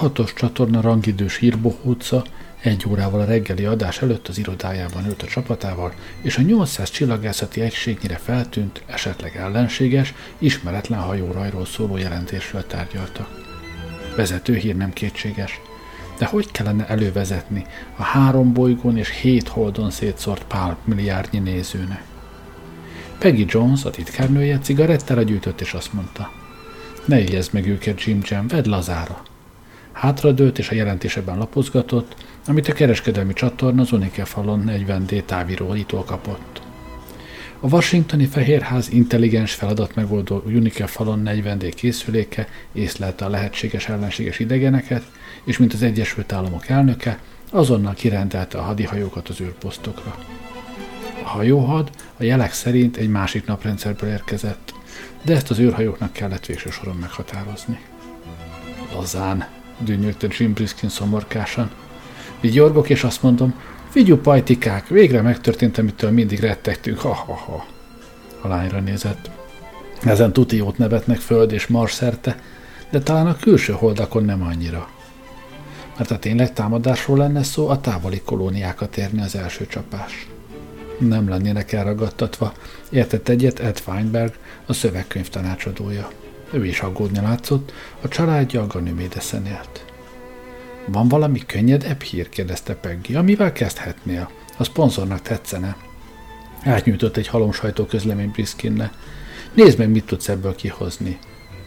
Hatos csatorna rangidős hírbohóca egy órával a reggeli adás előtt az irodájában ült a csapatával, és a 800 csillagászati egységnyire feltűnt, esetleg ellenséges, ismeretlen hajórajról szóló jelentésről tárgyaltak. Vezető hír nem kétséges. De hogy kellene elővezetni a három bolygón és hét holdon szétszórt pál milliárdnyi nézőnek? Peggy Jones, a titkárnője, cigarettára gyűjtött, és azt mondta, ne igyezd meg őket, Jim Jam, vedd lazára. Hátradőlt, és a jelentéseben lapozgatott, amit a kereskedelmi csatorna az Unikefalon 40D távíróitól kapott. A Washingtoni Fehérház intelligens feladat megoldó Unikefalon 40D készüléke észlelte a lehetséges ellenséges idegeneket, és mint az Egyesült Államok elnöke, azonnal kirendelte a hadihajókat az űrposztokra. A hajóhad a jelek szerint egy másik naprendszerből érkezett, de ezt az űrhajóknak kellett végső soron meghatározni. Lazán, dűnyögte Jim Briskin szomorkásan. Vigyorgok, és azt mondom, figyú pajtikák, végre megtörtént, amitől mindig rettegtünk, ha-ha-ha. A lányra nézett. Ezen tuti jót nevetnek föld és mars szerte, de talán a külső holdakon nem annyira. Mert ha tényleg támadásról lenne szó, a távoli kolóniákat érni az első csapás. Nem lennének elragadtatva, értett egyet Ed Feinberg, a szövegkönyv tanácsadója. Ő is aggódni látszott, a családja a Ganymedeszen élt. Van valami könnyedebb hír? kérdezte Peggy. Amivel kezdhetnél? A szponzornak tetszene. Átnyújtott egy halom sajtóközlemény Briskinne. Nézd meg, mit tudsz ebből kihozni.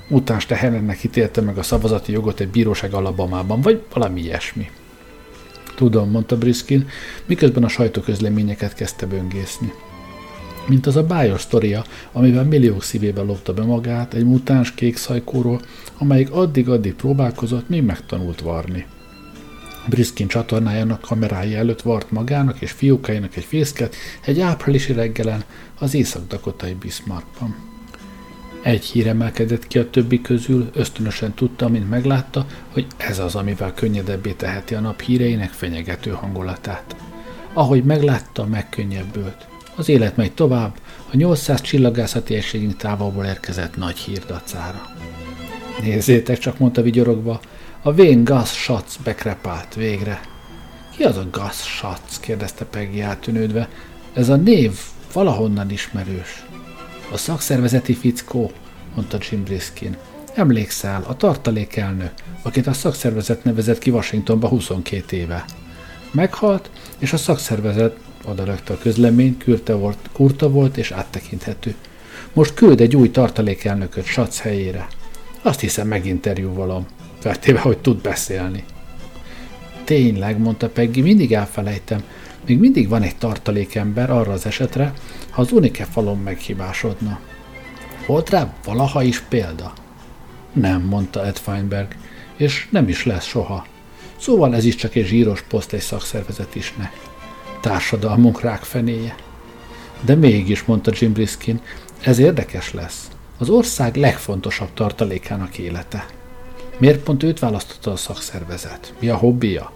Utáns teherennek ítélte meg a szavazati jogot egy bíróság Alabamában, vagy valami ilyesmi. Tudom, mondta Briskin, miközben a sajtóközleményeket kezdte böngészni. Mint az a bájos sztoria, amivel milliók szívébe lopta be magát egy mutáns kék szajkóról, amelyik addig-addig próbálkozott, még megtanult varni. Briskin csatornájának kamerái előtt vart magának és fiúkáinak egy fészket egy áprilisi reggelen az észak-dakotai Bismarckban. Egy hír emelkedett ki a többi közül, ösztönösen tudta, mint meglátta, hogy ez az, amivel könnyedebbé teheti a nap híreinek fenyegető hangulatát. Ahogy meglátta, megkönnyebbült. Az élet megy tovább, a 800 csillagászati egységünk távolból érkezett nagy hírdacára. Nézzétek csak, mondta vigyorogva, a vén Schatz bekrepált végre. Ki az a Schatz? kérdezte Peggy átűnődve. Ez a név valahonnan ismerős. A szakszervezeti fickó, mondta Jim Briskin. Emlékszel, a tartalékelnő, akit a szakszervezet nevezett ki Washingtonba 22 éve. Meghalt, és a szakszervezet odalökte a közlemény, kürte volt, kurta volt és áttekinthető. Most küld egy új tartalékelnököt Sac helyére. Azt hiszem meginterjúvalom, feltéve, hogy tud beszélni. Tényleg, mondta Peggy, mindig elfelejtem. Még mindig van egy tartalékember arra az esetre, ha az unike falon meghibásodna. Volt rá valaha is példa? Nem, mondta Ed Feinberg, és nem is lesz soha. Szóval ez is csak egy zsíros poszt egy isnek. Társadalmunk rákfenéje. De mégis, mondta Jim Briskin, ez érdekes lesz. Az ország legfontosabb tartalékának élete. Miért pont őt választotta a szakszervezet? Mi a hobbija?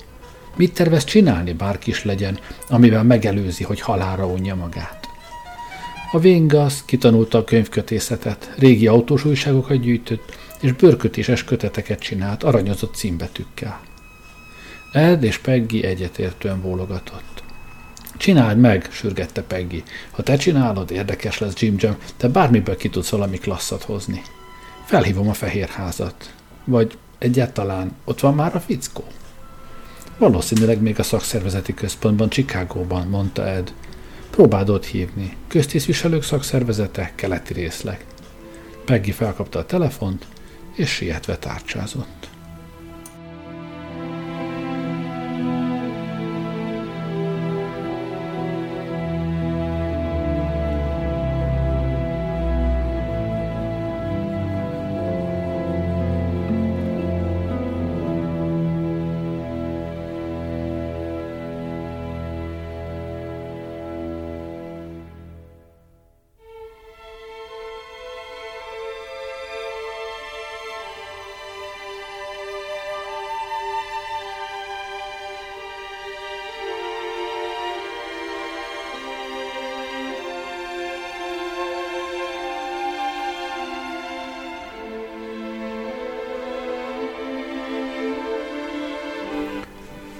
Mit tervez csinálni, bárki is legyen, amivel megelőzi, hogy halára unja magát? A Véngasz kitanulta a könyvkötészetet, régi autós újságokat gyűjtött, és bőrkötéses köteteket csinált aranyozott címbetűkkel. Ed és Peggy egyetértően bólogatott. Csináld meg, sürgette Peggy. Ha te csinálod, érdekes lesz Jim Jam, te bármiből ki tudsz valami klasszat hozni. Felhívom a fehérházat. Vagy egyáltalán ott van már a fickó? Valószínűleg még a szakszervezeti központban, Chicagóban, mondta Ed. Próbáld ott hívni. Köztisztviselők szakszervezete, keleti részleg. Peggy felkapta a telefont, és sietve tárcsázott.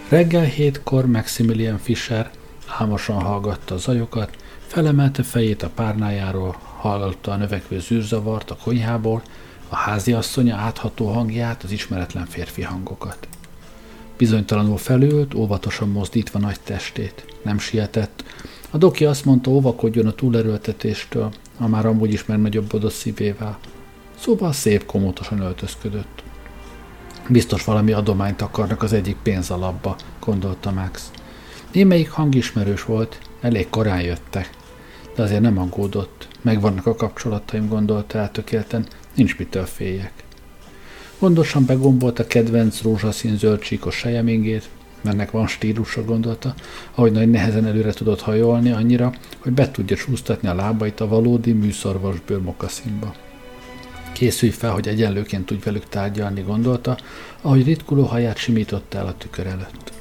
Reggel hétkor Maximilian Fischer álmosan hallgatta a zajokat, felemelte fejét a párnájáról, hallotta a növekvő zűrzavart a konyhából, a házi asszonya átható hangját, az ismeretlen férfi hangokat. Bizonytalanul felült, óvatosan mozdítva nagy testét. Nem sietett. A doki azt mondta, óvakodjon a túlerőltetéstől, a már amúgy is megnagyobbodott szívével. Szóval szép komótosan öltözködött. Biztos valami adományt akarnak az egyik pénzalapba, gondolta Max. Némelyik hangismerős volt, elég korán jöttek, de azért nem aggódott. Megvannak a kapcsolataim, gondolta eltökélten, nincs mitől féljek. Gondosan begombolt a kedvenc rózsaszín zöldcsíkos sejemingét, mennek van stílusa, gondolta, ahogy nagy nehezen előre tudott hajolni annyira, hogy be tudja csúsztatni a lábait a valódi műszorvas bőrmokaszínba. Készülj fel, hogy egyenlőként tudj velük tárgyalni, gondolta, ahogy ritkuló haját simította el a tükör előtt.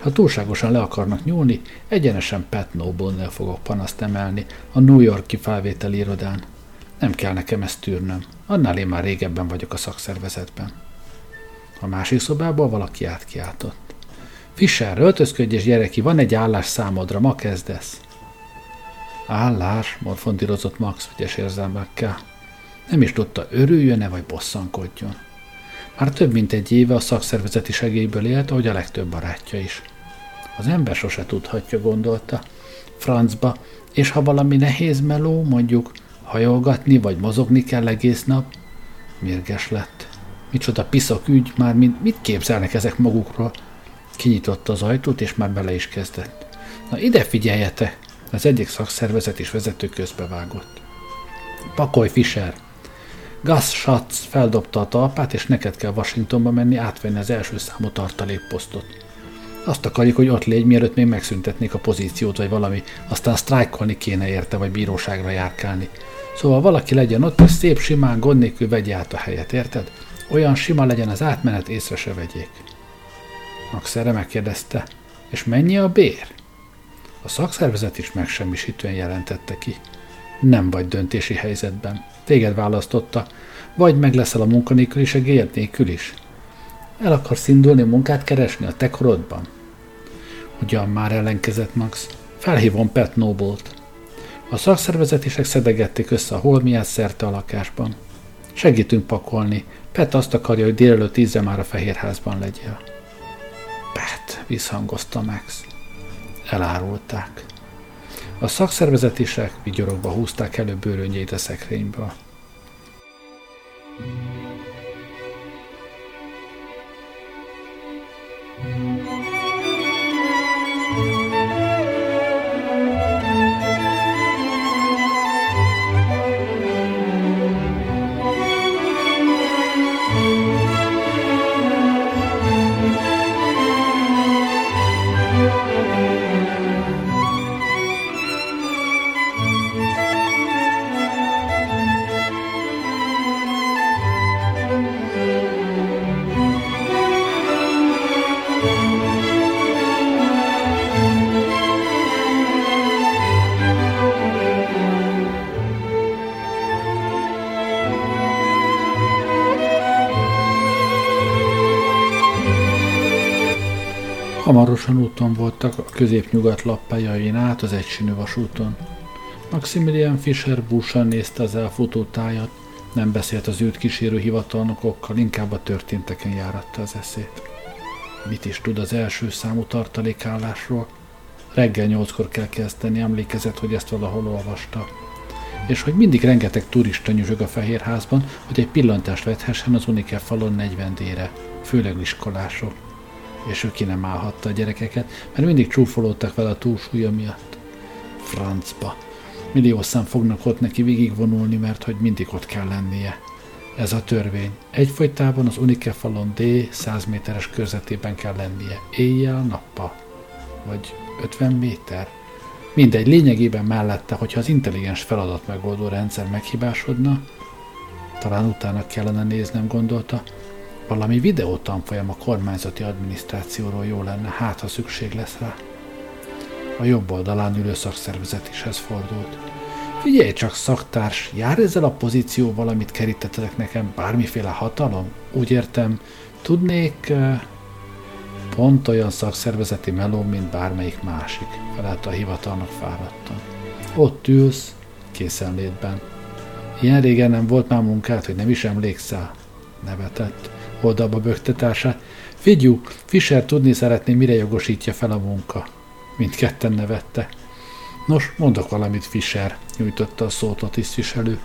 Ha túlságosan le akarnak nyúlni, egyenesen Pat Noble-nél fogok panaszt emelni a New Yorki felvételi irodán. Nem kell nekem ezt tűrnöm. Annál én már régebben vagyok a szakszervezetben. A másik szobából valaki átkiáltott. Fischer, öltözködj és gyere ki, van egy állás számodra, ma kezdesz. Állás, morfondírozott Max ügyes érzelmekkel. Nem is tudta, örüljön-e vagy bosszankodjon. Már több mint egy éve a szakszervezeti segélyből élt, ahogy a legtöbb barátja is. Az ember sose tudhatja, gondolta. Francba, és ha valami nehéz meló, mondjuk hajolgatni vagy mozogni kell egész nap, mérges lett. Micsoda piszak ügy, már mind, mit képzelnek ezek magukról? Kinyitotta az ajtót, és már bele is kezdett. Na ide figyeljetek! Az egyik szakszervezet is vezető közbevágott. Pakolj, Fischer! Gus Schatz feldobta a talpát, és neked kell Washingtonba menni átvenni az első számú tartalékposztot. Azt akarjuk, hogy ott légy, mielőtt még megszüntetnék a pozíciót, vagy valami, aztán sztrájkolni kéne érte, vagy bíróságra járkálni. Szóval valaki legyen ott, és szép simán, gond nélkül vegye át a helyet, érted? Olyan sima legyen az átmenet, észre se vegyék. Max erre megkérdezte, és mennyi a bér? A szakszervezet is megsemmisítően jelentette ki. Nem vagy döntési helyzetben. Téged választotta, vagy meg leszel a munkanélkül segélyed nélkül is. El akarsz indulni munkát keresni a te korodban? Ugyan már ellenkezett Max. Felhívom Pet Noble-t. A szakszervezetések szedegették össze a holmiát szerte a lakásban. Segítünk pakolni. Pet azt akarja, hogy délelőtt tízre már a fehérházban legyél. Pet, visszhangozta Max. Elárulták. A szakszervezetések vigyorogva húzták elő bőröngyét a szekrényből. Hamarosan úton voltak a középnyugat lappájain át az egysínű vasúton. Maximilian Fischer búsan nézte az elfutó tájat, nem beszélt az őt kísérő hivatalnokokkal, inkább a történteken járatta az eszét. Mit is tud az első számú tartalékállásról? Reggel nyolckor kell kezdeni, emlékezett, hogy ezt valahol olvasta. És hogy mindig rengeteg turista nyüzsög a Fehérházban, hogy egy pillantást vethessen az Unike falon 40 dére, főleg iskolások és ő ki nem állhatta a gyerekeket, mert mindig csúfolódtak vele a túlsúlya miatt. Francba. Millió szám fognak ott neki végigvonulni, mert hogy mindig ott kell lennie. Ez a törvény. Egyfolytában az Unike falon D 100 méteres körzetében kell lennie. Éjjel, nappal. Vagy 50 méter. Mindegy, lényegében mellette, hogyha az intelligens feladat megoldó rendszer meghibásodna, talán utána kellene néznem, gondolta, valami videótanfolyam a kormányzati adminisztrációról jó lenne, hát ha szükség lesz rá. A jobb oldalán ülő szakszervezetéshez fordult. Figyelj csak, szaktárs, jár ezzel a pozícióval, amit kerítettek nekem bármiféle hatalom? Úgy értem, tudnék... Pont olyan szakszervezeti meló, mint bármelyik másik, felelte a hivatalnak fáradtan. Ott ülsz, készenlétben. Ilyen régen nem volt már munkát, hogy nem is emlékszel? Nevetett, oldalba bögte társát. Figyú, Fischer tudni szeretné, mire jogosítja fel a munka. Mindketten nevette. Nos, mondok valamit, Fischer, nyújtotta a szót a tisztviselő.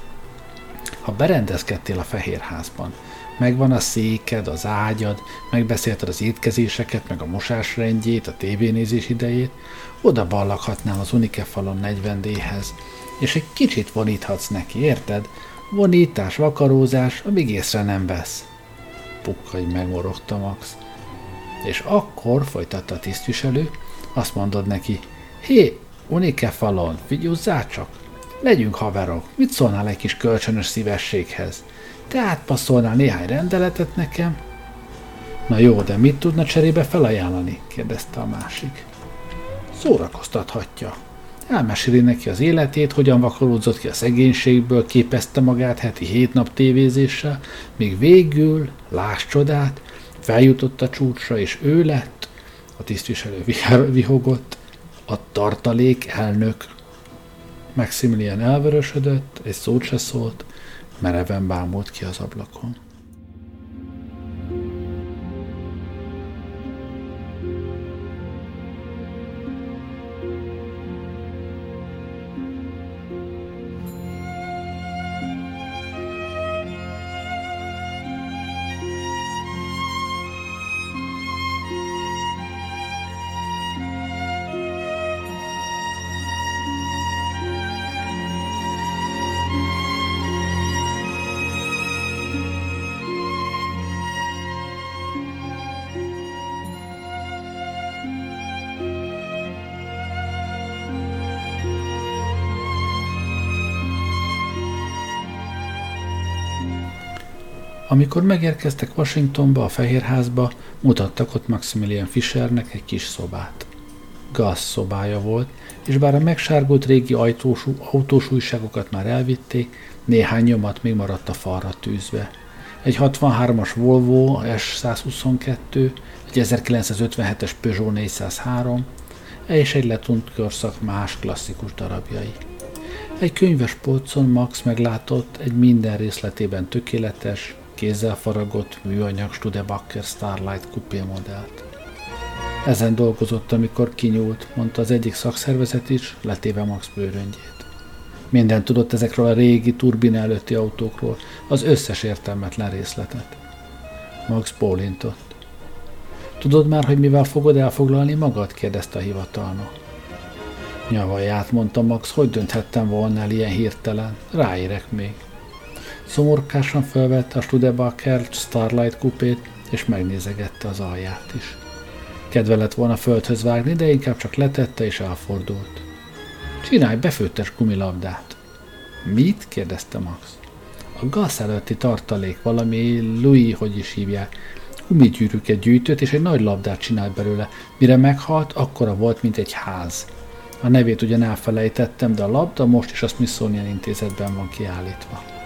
Ha berendezkedtél a fehérházban, megvan a széked, az ágyad, megbeszélted az étkezéseket, meg a mosásrendjét, a tévénézés idejét, oda ballakhatnál az unikefalon 40D-hez, és egy kicsit voníthatsz neki, érted? Vonítás, vakarózás, amíg észre nem vesz. Pukkai megmorogta Max. És akkor, folytatta a tisztviselő, azt mondod neki, hé, unikefalon, figyelj csak, legyünk haverok, mit szólnál egy kis kölcsönös szívességhez? Te átpasszolnál néhány rendeletet nekem? Na jó, de mit tudna cserébe felajánlani? kérdezte a másik. Szórakoztathatja. Elmeséli neki az életét, hogyan vakaródzott ki a szegénységből, képezte magát heti hét nap tévézéssel, míg végül, láss csodát, feljutott a csúcsra, és ő lett, a tisztviselő vihogott, a tartalék elnök. Maximilian elvörösödött, egy szót se szólt, mereven bámult ki az ablakon. Amikor megérkeztek Washingtonba, a Fehérházba, mutattak ott Maximilian Fishernek egy kis szobát. Gas szobája volt, és bár a megsárgult régi ajtós, autós újságokat már elvitték, néhány nyomat még maradt a falra tűzve. Egy 63-as Volvo S122, egy 1957-es Peugeot 403, és egy letunt körszak más klasszikus darabjai. Egy könyves polcon Max meglátott egy minden részletében tökéletes, kézzel faragott műanyag Studebaker Starlight kupé modellt. Ezen dolgozott, amikor kinyúlt, mondta az egyik szakszervezet is, letéve Max bőröngyét. Minden tudott ezekről a régi turbina előtti autókról, az összes értelmetlen részletet. Max bólintott. Tudod már, hogy mivel fogod elfoglalni magad? kérdezte a hivatalnok. Nyavaját, mondta Max, hogy dönthettem volna el ilyen hirtelen? Ráérek még. Szomorkásan felvette a Studebaker Starlight kupét, és megnézegette az alját is. Kedve lett volna földhöz vágni, de inkább csak letette és elfordult. Csinálj befőttes gumilabdát. Mit? kérdezte Max. A gaz előtti tartalék, valami Louis, hogy is hívják, gumigyűrűket gyűjtött, és egy nagy labdát csinált belőle. Mire meghalt, akkora volt, mint egy ház. A nevét ugyan elfelejtettem, de a labda most is a Smithsonian intézetben van kiállítva.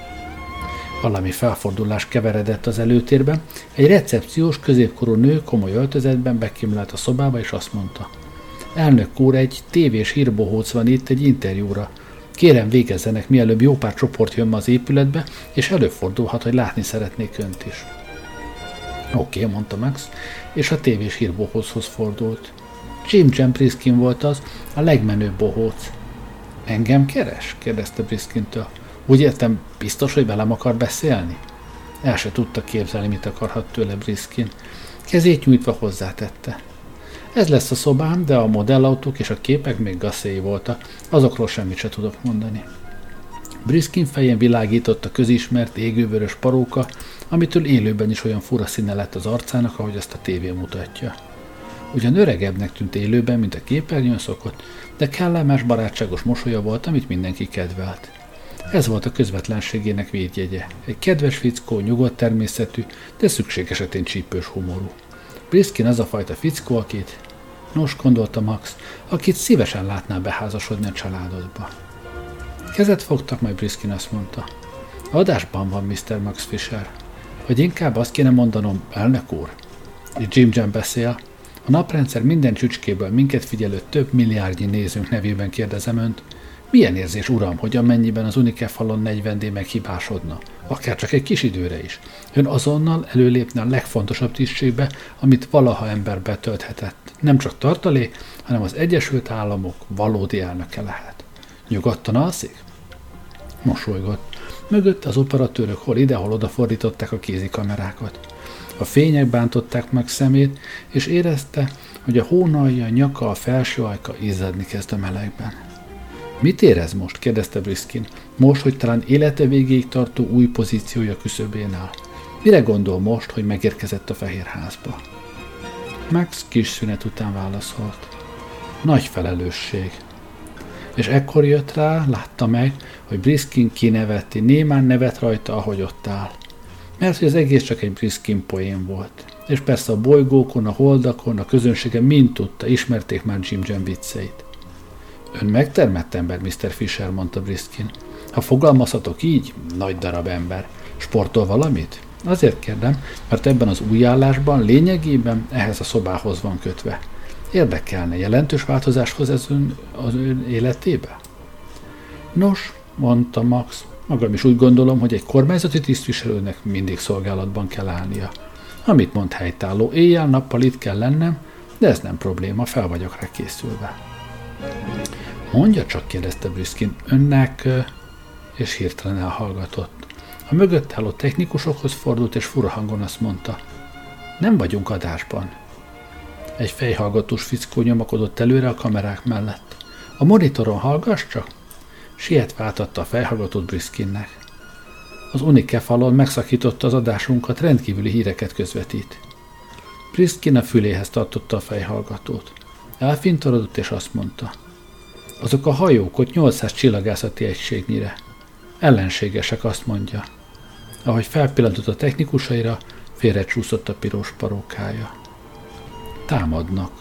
Valami felfordulás keveredett az előtérben. Egy recepciós, középkorú nő komoly öltözetben bekimlelt a szobába, és azt mondta. Elnök úr, egy tévés hírbohóc van itt egy interjúra. Kérem végezzenek, mielőbb jó pár csoport jön ma az épületbe, és előfordulhat, hogy látni szeretnék önt is. Oké, okay, mondta Max, és a tévés hírbohóchoz fordult. Jim Jam Briskin volt az, a legmenőbb bohóc. Engem keres? kérdezte Briskintől. Úgy értem, biztos, hogy velem akar beszélni? El se tudta képzelni, mit akarhat tőle Briskin. Kezét nyújtva hozzátette. Ez lesz a szobám, de a modellautók és a képek még gaszéi voltak, azokról semmit se tudok mondani. Briskin fején világított a közismert égővörös paróka, amitől élőben is olyan fura színe lett az arcának, ahogy ezt a tévé mutatja. Ugyan öregebbnek tűnt élőben, mint a képernyőn szokott, de kellemes, barátságos mosolya volt, amit mindenki kedvelt. Ez volt a közvetlenségének védjegye. Egy kedves fickó, nyugodt természetű, de szükség esetén csípős humorú. Briskin az a fajta fickó, akit, nos, gondolta Max, akit szívesen látná beházasodni a családodba. Kezet fogtak, majd Briskin azt mondta. Adásban van Mr. Max Fisher. Vagy inkább azt kéne mondanom, elnök úr. Jim Jam beszél. A naprendszer minden csücskéből minket figyelő több milliárdnyi nézőnk nevében kérdezem önt, milyen érzés, uram, hogy amennyiben az Unikefalon 40 d meghibásodna, akár csak egy kis időre is, ön azonnal előlépne a legfontosabb tisztségbe, amit valaha ember betölthetett. Nem csak tartalék, hanem az Egyesült Államok valódi elnöke lehet. Nyugodtan alszik? Mosolygott. Mögött az operatőrök hol ide, hol oda fordították a kézikamerákat. A fények bántották meg szemét, és érezte, hogy a hónalja, a nyaka, a felső ajka izzadni kezd a melegben. Mit érez most? kérdezte Briskin. Most, hogy talán élete végéig tartó új pozíciója küszöbén áll. Mire gondol most, hogy megérkezett a Fehérházba? Max kis szünet után válaszolt. Nagy felelősség. És ekkor jött rá, látta meg, hogy Briskin kineveti, némán nevet rajta, ahogy ott áll. Mert hogy az egész csak egy Briskin poén volt. És persze a bolygókon, a holdakon, a közönsége mind tudta, ismerték már Jim Jam vicceit. Ön megtermett ember, Mr. Fisher, mondta Briskin. Ha fogalmazhatok így, nagy darab ember. Sportol valamit? Azért kérdem, mert ebben az új állásban lényegében ehhez a szobához van kötve. Érdekelne, jelentős változáshoz ez ön, az ön életébe? Nos, mondta Max, magam is úgy gondolom, hogy egy kormányzati tisztviselőnek mindig szolgálatban kell állnia. Amit mond helytálló, éjjel-nappal itt kell lennem, de ez nem probléma, fel vagyok rá készülve. Mondja csak, kérdezte Briskin, önnek, és hirtelen elhallgatott. A mögött álló technikusokhoz fordult, és fura hangon azt mondta, nem vagyunk adásban. Egy fejhallgatós fickó nyomakodott előre a kamerák mellett. A monitoron hallgass csak! Sietve átadta a fejhallgatót Briskinnek. Az unikefalon megszakította az adásunkat, rendkívüli híreket közvetít. Briskin a füléhez tartotta a fejhallgatót. Elfintorodott és azt mondta – azok a hajók ott 800 csillagászati egységnyire. Ellenségesek, azt mondja. Ahogy felpillantott a technikusaira, félrecsúszott a piros parókája. Támadnak.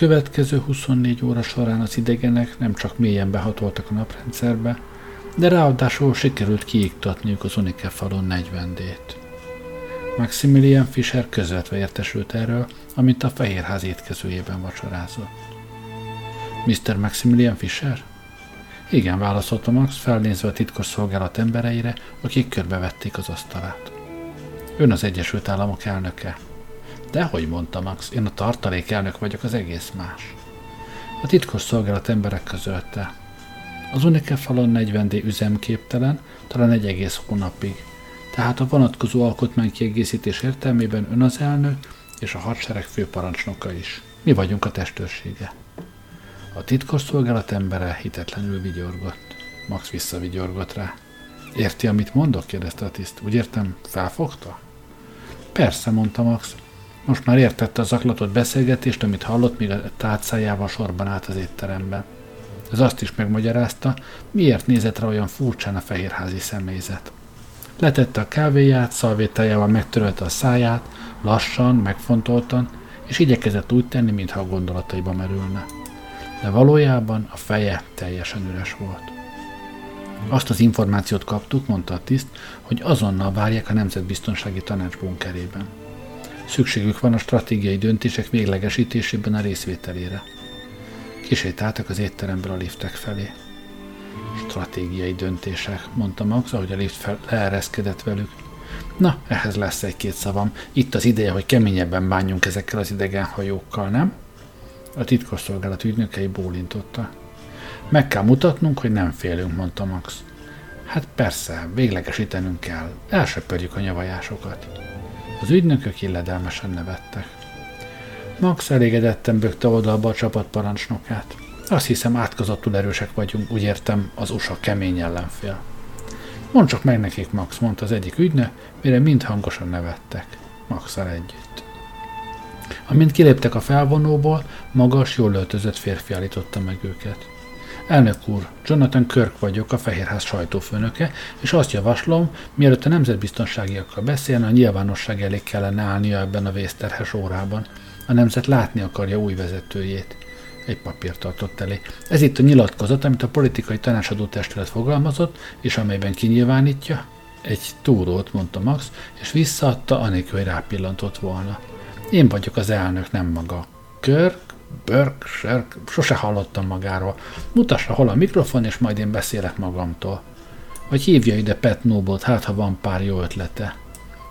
Az elkövetkező 24 óra során az idegenek nem csak mélyen behatoltak a naprendszerbe, de ráadásul sikerült kiiktatniuk az Unikefalon 40D-t. Maximilian Fischer közvetve értesült erről, amint a Fehérház étkezőjében vacsorázott. Mr. Maximilian Fischer? Igen, válaszolta Max, felnézve a titkos szolgálat embereire, akik körbevették az asztalát. Ön az Egyesült Államok elnöke, Dehogy mondta Max, én a tartalék elnök vagyok, az egész más. A titkos szolgálat emberek közölte. Az Unike falon 40D üzemképtelen, talán egy egész hónapig. Tehát a vonatkozó alkotmánykiegészítés értelmében ön az elnök és a hadsereg főparancsnoka is. Mi vagyunk a testőrsége. A titkos szolgálat embere hitetlenül vigyorgott. Max visszavigyorgott rá. Érti, amit mondok? kérdezte a tiszt. Úgy értem, felfogta? Persze, mondta Max. Most már értette a zaklatott beszélgetést, amit hallott, míg a tárcájával sorban állt az étteremben. Ez azt is megmagyarázta, miért nézett rá olyan furcsán a fehérházi személyzet. Letette a kávéját, szalvétájával megtörölte a száját, lassan, megfontoltan, és igyekezett úgy tenni, mintha a gondolataiba merülne. De valójában a feje teljesen üres volt. Azt az információt kaptuk, mondta a tiszt, hogy azonnal várják a Nemzetbiztonsági Tanács bunkerében. Szükségük van a stratégiai döntések véglegesítésében a részvételére. Kisétáltak az étteremből a liftek felé. Stratégiai döntések, mondta Max, ahogy a lift fel leereszkedett velük. Na, ehhez lesz egy-két szavam. Itt az ideje, hogy keményebben bánjunk ezekkel az idegen hajókkal, nem? A titkosszolgálat ügynökei bólintotta. Meg kell mutatnunk, hogy nem félünk, mondta Max. Hát persze, véglegesítenünk kell. Elsöpörjük a nyavajásokat. Az ügynökök illedelmesen nevettek. Max elégedetten bökte oldalba a csapat parancsnokát. Azt hiszem átkozottul erősek vagyunk, úgy értem, az USA kemény ellenfél. Mondd csak meg nekik, Max, mondta az egyik ügynök, mire mind hangosan nevettek. max együtt. Amint kiléptek a felvonóból, magas, jól öltözött férfi állította meg őket. Elnök úr, Jonathan Kirk vagyok, a Fehérház sajtófőnöke, és azt javaslom, mielőtt a nemzetbiztonságiakkal beszélne, a nyilvánosság elég kellene állnia ebben a vészterhes órában. A nemzet látni akarja új vezetőjét. Egy papírt tartott elé. Ez itt a nyilatkozat, amit a politikai tanácsadó testület fogalmazott, és amelyben kinyilvánítja. Egy túrót, mondta Max, és visszaadta, anélkül, hogy rápillantott volna. Én vagyok az elnök, nem maga. Kirk, Burke, Sherk, sose hallottam magáról. Mutassa hol a mikrofon, és majd én beszélek magamtól. Vagy hívja ide Pet Noble-t, hát ha van pár jó ötlete.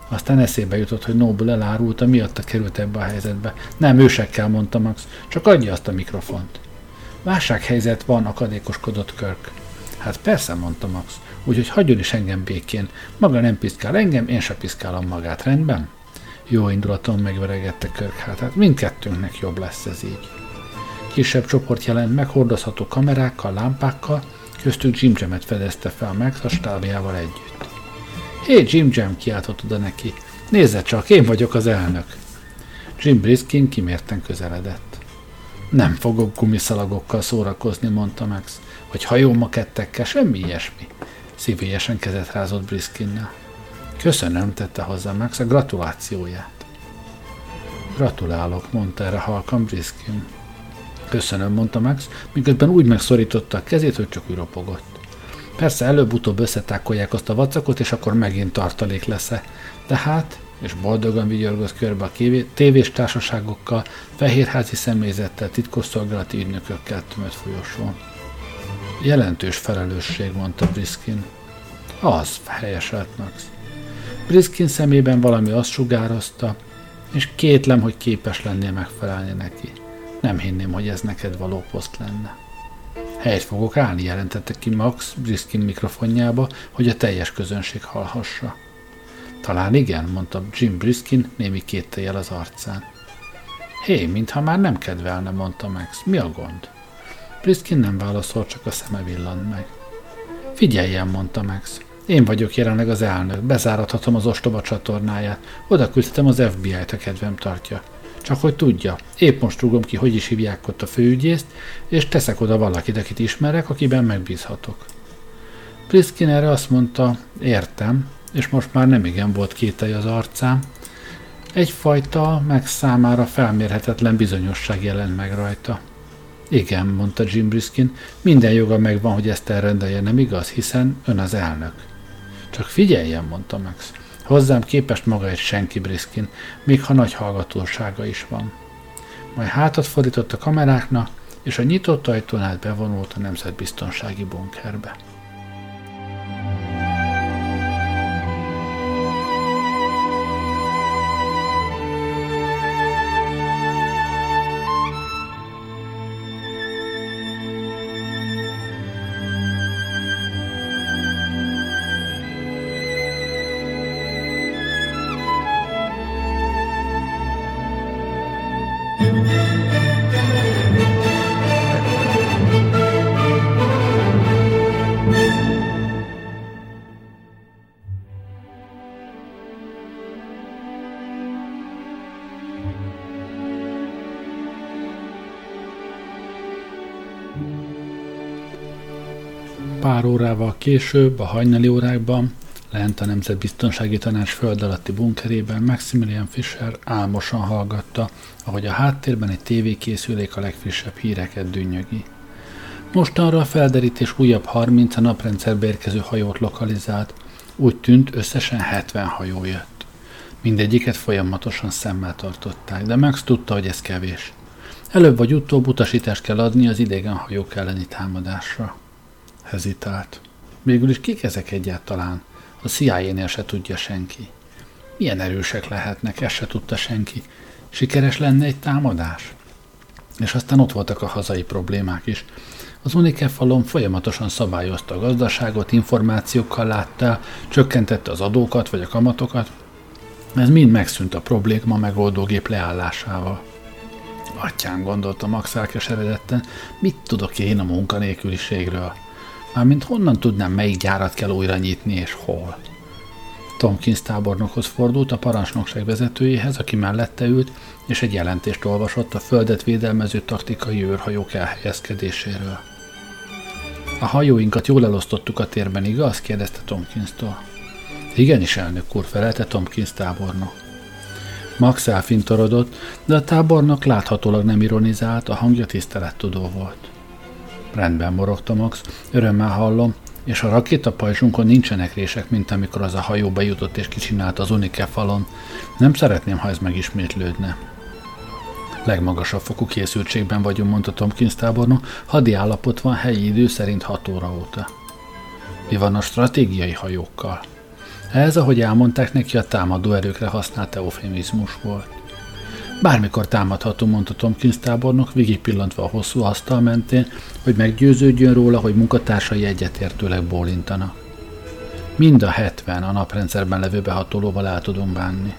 Aztán eszébe jutott, hogy Noble elárulta, miatta került ebbe a helyzetbe. Nem, ősekkel, mondta Max, csak adja azt a mikrofont. Válsághelyzet van, akadékoskodott Kirk. Hát persze, mondta Max, úgyhogy hagyjon is engem békén. Maga nem piszkál engem, én se piszkálom magát, rendben? Jó indulaton megveregette Kirk hátát. Mindkettőnknek jobb lesz ez így. Kisebb csoport jelent meg, hordozható kamerákkal, lámpákkal, köztük Jim Jamet fedezte fel meg a stábjával együtt. Hé, Jim Jam, kiáltott oda neki. Nézze csak, én vagyok az elnök. Jim Briskin kimérten közeledett. Nem fogok gumiszalagokkal szórakozni, mondta Max, vagy hajómakettekkel, semmi ilyesmi. Szívélyesen kezet rázott Briskinnel. Köszönöm, tette hozzá Max a gratulációját. Gratulálok, mondta erre halkan Briskin. Köszönöm, mondta Max, miközben úgy megszorította a kezét, hogy csak ropogott. Persze előbb-utóbb összetákolják azt a vacakot, és akkor megint tartalék lesz-e. Tehát, és boldogan vigyorgott körbe a tévés társaságokkal, fehérházi személyzettel, titkosszolgálati ügynökökkel tömött folyosón. Jelentős felelősség, mondta Briskin. Az, helyeselt Max. Briskin szemében valami azt sugározta, és kétlem, hogy képes lennél megfelelni neki. Nem hinném, hogy ez neked való poszt lenne. Helyt fogok állni, jelentette ki Max Briskin mikrofonjába, hogy a teljes közönség hallhassa. Talán igen, mondta Jim Briskin némi kéttel az arcán. Hé, mintha már nem kedvelne, mondta Max. Mi a gond? Briskin nem válaszolt, csak a szeme villant meg. Figyeljen, mondta Max. Én vagyok jelenleg az elnök, bezárathatom az ostoba csatornáját. Oda küldhetem az FBI-t, a kedvem tartja. Csak hogy tudja, épp most rúgom ki, hogy is hívják ott a főügyészt, és teszek oda valakit, akit ismerek, akiben megbízhatok. Priskin erre azt mondta, értem, és most már nem igen volt kételj az arcán. Egyfajta, meg számára felmérhetetlen bizonyosság jelent meg rajta. Igen, mondta Jim Briskin, minden joga megvan, hogy ezt elrendelje, nem igaz, hiszen ön az elnök. Csak figyeljen, mondta Max. Hozzám képest maga egy senki Briskin, még ha nagy hallgatósága is van. Majd hátat fordított a kameráknak, és a nyitott ajtón át bevonult a nemzetbiztonsági bunkerbe. Órával később, a hajnali órákban, lent a Nemzetbiztonsági Tanács föld alatti bunkerében Maximilian Fischer álmosan hallgatta, ahogy a háttérben egy tévékészülék a legfrissebb híreket dünnyögi. Mostanra a felderítés újabb 30 a naprendszerbe érkező hajót lokalizált. Úgy tűnt, összesen 70 hajó jött. Mindegyiket folyamatosan szemmel tartották, de Max tudta, hogy ez kevés. Előbb vagy utóbb utasítást kell adni az idegen hajók elleni támadásra hezitált. Végül is kik ezek egyáltalán? A CIA-nél se tudja senki. Milyen erősek lehetnek, ezt se tudta senki. Sikeres lenne egy támadás? És aztán ott voltak a hazai problémák is. Az Unikefalon folyamatosan szabályozta a gazdaságot, információkkal látta, csökkentette az adókat vagy a kamatokat. Ez mind megszűnt a probléma megoldógép leállásával. Atyán gondolta Max elkeseredetten, mit tudok én a munkanélküliségről? Mármint honnan tudnám, melyik gyárat kell újra nyitni és hol? Tomkins tábornokhoz fordult a parancsnokság vezetőjéhez, aki mellette ült, és egy jelentést olvasott a földet védelmező taktikai őrhajók elhelyezkedéséről. A hajóinkat jól elosztottuk a térben, igaz? kérdezte Tomkins-tól. Igenis, elnök úr, felelte Tomkins tábornok. Max elfintorodott, de a tábornok láthatólag nem ironizált, a hangja tisztelettudó volt. Rendben morogta Max, örömmel hallom, és a rakétapajzsunkon nincsenek rések, mint amikor az a hajó bejutott és kicsinált az Unike falon. Nem szeretném, ha ez megismétlődne. Legmagasabb fokú készültségben vagyunk, mondta Tomkins tábornok, hadi állapot van helyi idő szerint 6 óra óta. Mi van a stratégiai hajókkal? Ez, ahogy elmondták neki, a támadó erőkre használt eufemizmus volt. Bármikor támadható, mondta Tomkins tábornok, végig pillantva a hosszú asztal mentén, hogy meggyőződjön róla, hogy munkatársai egyetértőleg bólintanak. Mind a hetven a naprendszerben levő behatolóval el tudunk bánni.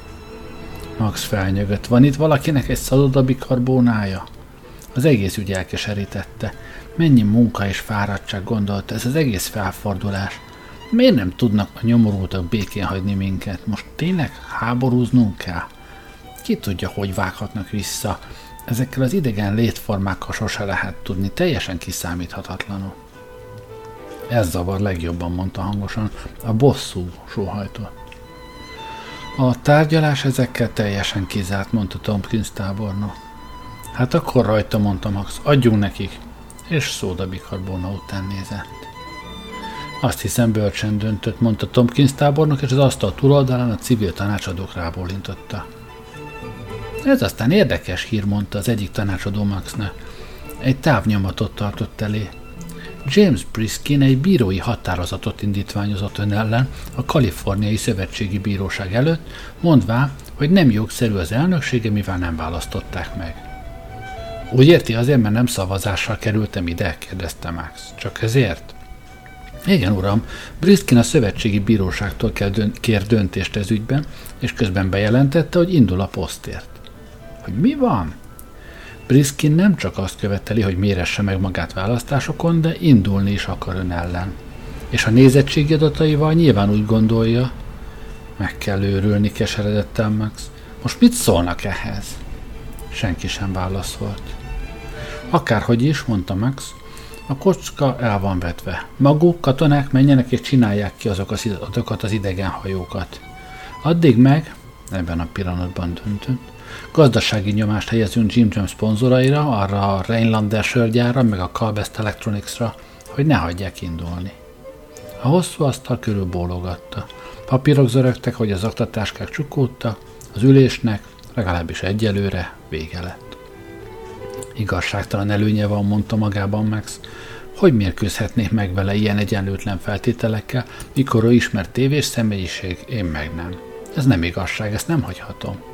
Max felnyögött. Van itt valakinek egy szalodabikarbónája? Az egész ügy elkeserítette. Mennyi munka és fáradtság gondolta ez az egész felfordulás. Miért nem tudnak a nyomorultak békén hagyni minket? Most tényleg háborúznunk kell? Ki tudja, hogy vághatnak vissza. Ezekkel az idegen létformákkal sose lehet tudni, teljesen kiszámíthatatlanul. Ez zavar legjobban, mondta hangosan, a bosszú sóhajtott. A tárgyalás ezekkel teljesen kizárt, mondta Tompkins tábornok. Hát akkor rajta, mondta Max, adjunk nekik. És szóda bikarbóna után nézett. Azt hiszem bölcsen döntött, mondta Tompkins tábornok, és az asztal túloldalán a civil tanácsadók rábólintotta. Ez aztán érdekes hír, mondta az egyik tanácsadó Maxne. Egy távnyomatot tartott elé. James Briskin egy bírói határozatot indítványozott ön ellen a Kaliforniai Szövetségi Bíróság előtt, mondvá, hogy nem jogszerű az elnöksége, mivel nem választották meg. Úgy érti azért, mert nem szavazással kerültem ide? kérdezte Max. Csak ezért? Igen, uram, Briskin a Szövetségi Bíróságtól kér döntést ez ügyben, és közben bejelentette, hogy indul a posztért. Hogy mi van? Briskin nem csak azt követeli, hogy méresse meg magát választásokon, de indulni is akar ön ellen. És a nézettségi adataival nyilván úgy gondolja, meg kell őrülni, keseredett Max. Most mit szólnak ehhez? Senki sem válaszolt. Akárhogy is, mondta Max, a kocka el van vetve. Maguk, katonák menjenek és csinálják ki azok az, azokat az idegen hajókat. Addig meg, ebben a pillanatban döntött, Gazdasági nyomást helyezünk Jim Jones szponzoraira, arra a Rhinelander sörgyára, meg a Calbest Electronicsra, hogy ne hagyják indulni. A hosszú asztal körül bólogatta. Papírok zörögtek, hogy az aktatáskák csukódtak, az ülésnek, legalábbis egyelőre, vége lett. Igazságtalan előnye van, mondta magában Max. Hogy mérkőzhetnék meg vele ilyen egyenlőtlen feltételekkel, mikor ő ismert tévés személyiség, én meg nem. Ez nem igazság, ezt nem hagyhatom.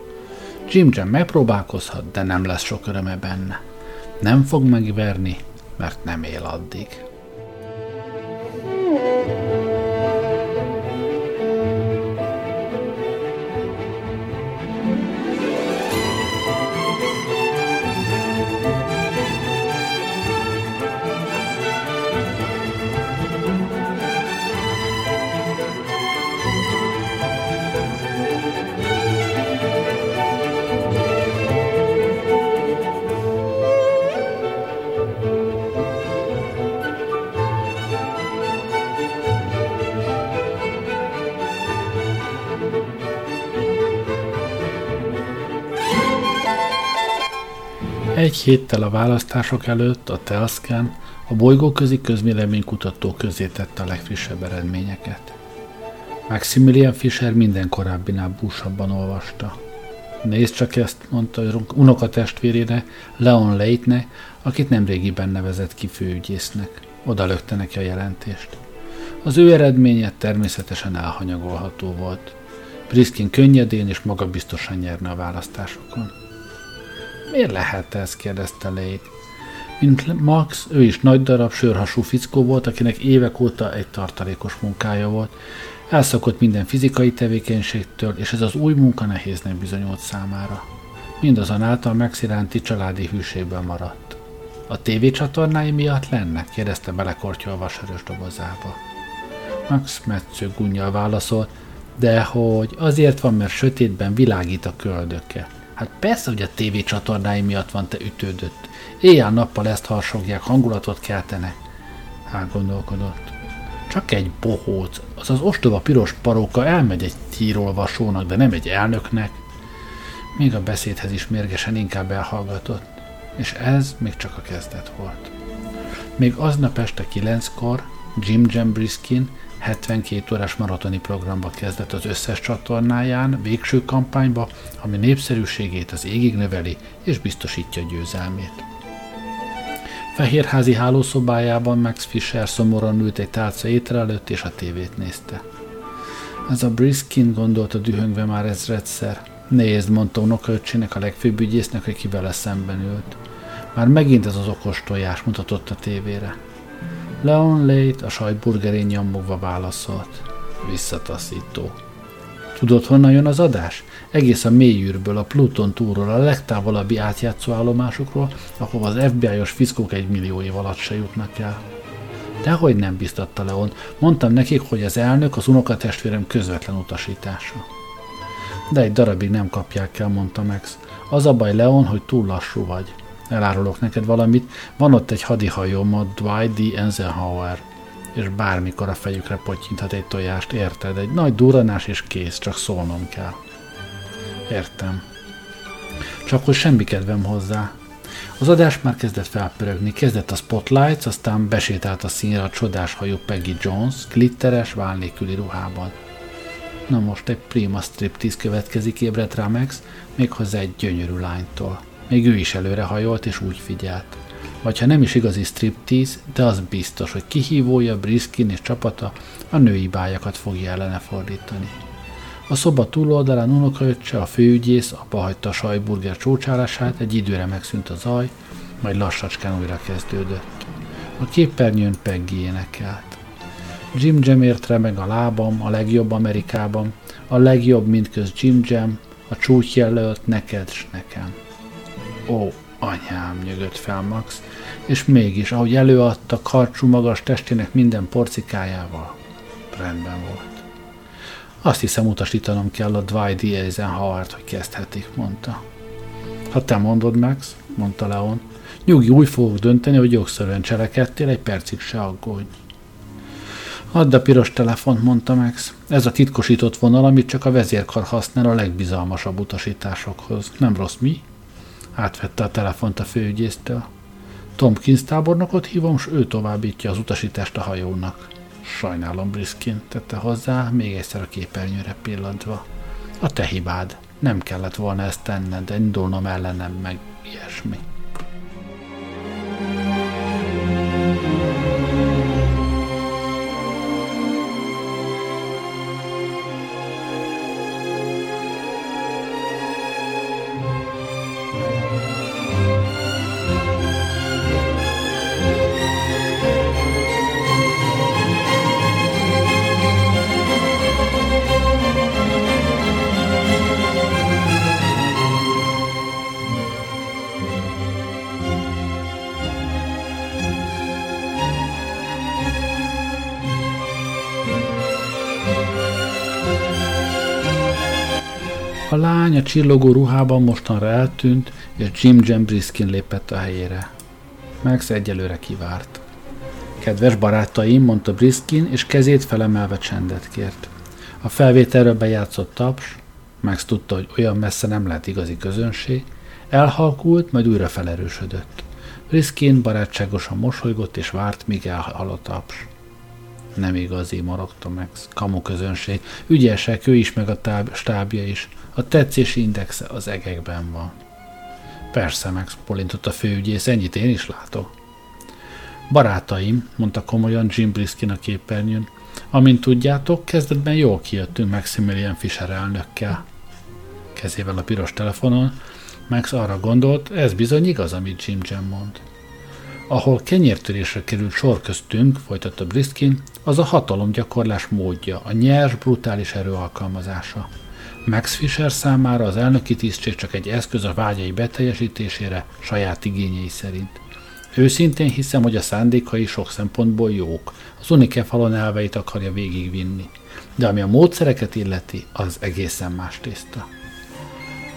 Jim Jam megpróbálkozhat, de nem lesz sok öröme benne. Nem fog megverni, mert nem él addig. Héttel a választások előtt a Telscan a bolygóközi közvéleménykutató közé tette a legfrissebb eredményeket. Maximilian Fischer minden korábbinál búsabban olvasta. Nézd csak ezt, mondta unokatestvérére, Leon Leitne, akit nemrégiben nevezett ki főügyésznek. Oda lökte neki a jelentést. Az ő eredménye természetesen elhanyagolható volt. Priskin könnyedén és magabiztosan nyerne a választásokon. Miért lehet ez? kérdezte Late. Mint Max, ő is nagy darab, sörhasú fickó volt, akinek évek óta egy tartalékos munkája volt. Elszokott minden fizikai tevékenységtől, és ez az új munka nehéznek bizonyult számára. Mindazonáltal Max iránti családi hűségben maradt. A tévécsatornái miatt lenne? kérdezte belekortyolva a sörös dobozába. Max metsző gunnyal válaszolt, de hogy azért van, mert sötétben világít a köldöke. Hát persze, hogy a tévécsatornái miatt van te ütődött. Éjjel-nappal ezt harsogják, hangulatot keltenek. Elgondolkodott. Csak egy bohóc, az az ostoba piros paróka elmegy egy tírolvasónak, de nem egy elnöknek. Még a beszédhez is mérgesen inkább elhallgatott, és ez még csak a kezdet volt. Még aznap este kilenckor Jim Jam Briskin 72 órás maratoni programba kezdett az összes csatornáján, végső kampányba, ami népszerűségét az égig növeli és biztosítja győzelmét. Fehérházi hálószobájában Max Fisher szomorúan ült egy tálca étel előtt, és a tévét nézte. Ez a Briskin gondolta dühöngve már ezredszer. Nézd, mondta unokaöcsének a legfőbb ügyésznek, aki vele szemben ült. Már megint ez az okos tojás mutatott a tévére. Leon Late a sajtburgerén nyomogva válaszolt. Visszataszító. Tudod, honnan jön az adás? Egész a mélyűrből, a Pluton túról, a legtávolabbi átjátszó állomásokról, ahova az FBI-os fiszkók egy millió év alatt se jutnak el. Dehogy nem biztatta Leon. Mondtam nekik, hogy az elnök az unokatestvérem közvetlen utasítása. De egy darabig nem kapják el, mondta Max. Az a baj, Leon, hogy túl lassú vagy. Elárulok neked valamit, van ott egy hadihajóm, a Dwight D. Eisenhower és bármikor a fejükre potyinthat egy tojást, érted? Egy nagy duranás és kész, csak szólnom kell. Értem. Csak hogy semmi kedvem hozzá. Az adás már kezdett felpörögni, kezdett a Spotlights, aztán besétált a színre a csodás hajú Peggy Jones, glitteres, válnéküli ruhában. Na most egy prima striptease következik, ébredt rá Max, méghozzá egy gyönyörű lánytól. Még ő is előre hajolt és úgy figyelt vagy ha nem is igazi striptease, de az biztos, hogy kihívója, Briskin és csapata a női bájakat fogja ellene fordítani. A szoba túloldalán unokaöccse, a főügyész abba hagyta a sajburger csócsálását, egy időre megszűnt a zaj, majd lassacskán újra kezdődött. A képernyőn Peggy énekelt. Jim Jam ért meg a lábam, a legjobb Amerikában, a legjobb mindköz Jim Jam, a csúcs jelölt neked s nekem. Ó, Anyám, nyögött fel Max, és mégis, ahogy előadta karcsú magas testének minden porcikájával, rendben volt. Azt hiszem utasítanom kell a Dwight D. Eisenhower-t, hogy kezdhetik, mondta. Ha te mondod, Max, mondta Leon, nyugi, úgy fogok dönteni, hogy jogszerűen cselekedtél, egy percig se aggódj. Add a piros telefont, mondta Max. Ez a titkosított vonal, amit csak a vezérkar használ a legbizalmasabb utasításokhoz. Nem rossz mi? Átvette a telefont a főügyésztől. Tompkins tábornokot hívom, s ő továbbítja az utasítást a hajónak. Sajnálom, Briskin, tette hozzá, még egyszer a képernyőre pillantva. A te hibád. Nem kellett volna ezt tenned, indulnom ellenem meg ilyesmi. A lány a csillogó ruhában mostanra eltűnt, és Jim Jam Briskin lépett a helyére. Max egyelőre kivárt. Kedves barátaim, mondta Briskin, és kezét felemelve csendet kért. A felvételről bejátszott taps, Max tudta, hogy olyan messze nem lehet igazi közönség, elhalkult, majd újra felerősödött. Briskin barátságosan mosolygott, és várt, míg elhal a taps. Nem igazi, morogta Max. Kamu közönség. Ügyesek, ő is, meg a táb, stábja is. A tetszési indexe az egekben van. Persze, megpolintott a főügyész, ennyit én is látok. Barátaim, mondta komolyan Jim Briskin a képernyőn, amint tudjátok, kezdetben jól kijöttünk Maximilian Fisher elnökkel. Kezével a piros telefonon, Max arra gondolt, ez bizony igaz, amit Jim Jam mond. Ahol kenyértörésre került sor köztünk, folytatta Briskin, az a hatalomgyakorlás módja, a nyers, brutális erő alkalmazása. Max Fisher számára az elnöki tisztség csak egy eszköz a vágyai beteljesítésére saját igényei szerint. Őszintén hiszem, hogy a szándékai sok szempontból jók. Az unikefalon elveit akarja végigvinni. De ami a módszereket illeti, az egészen más tészta.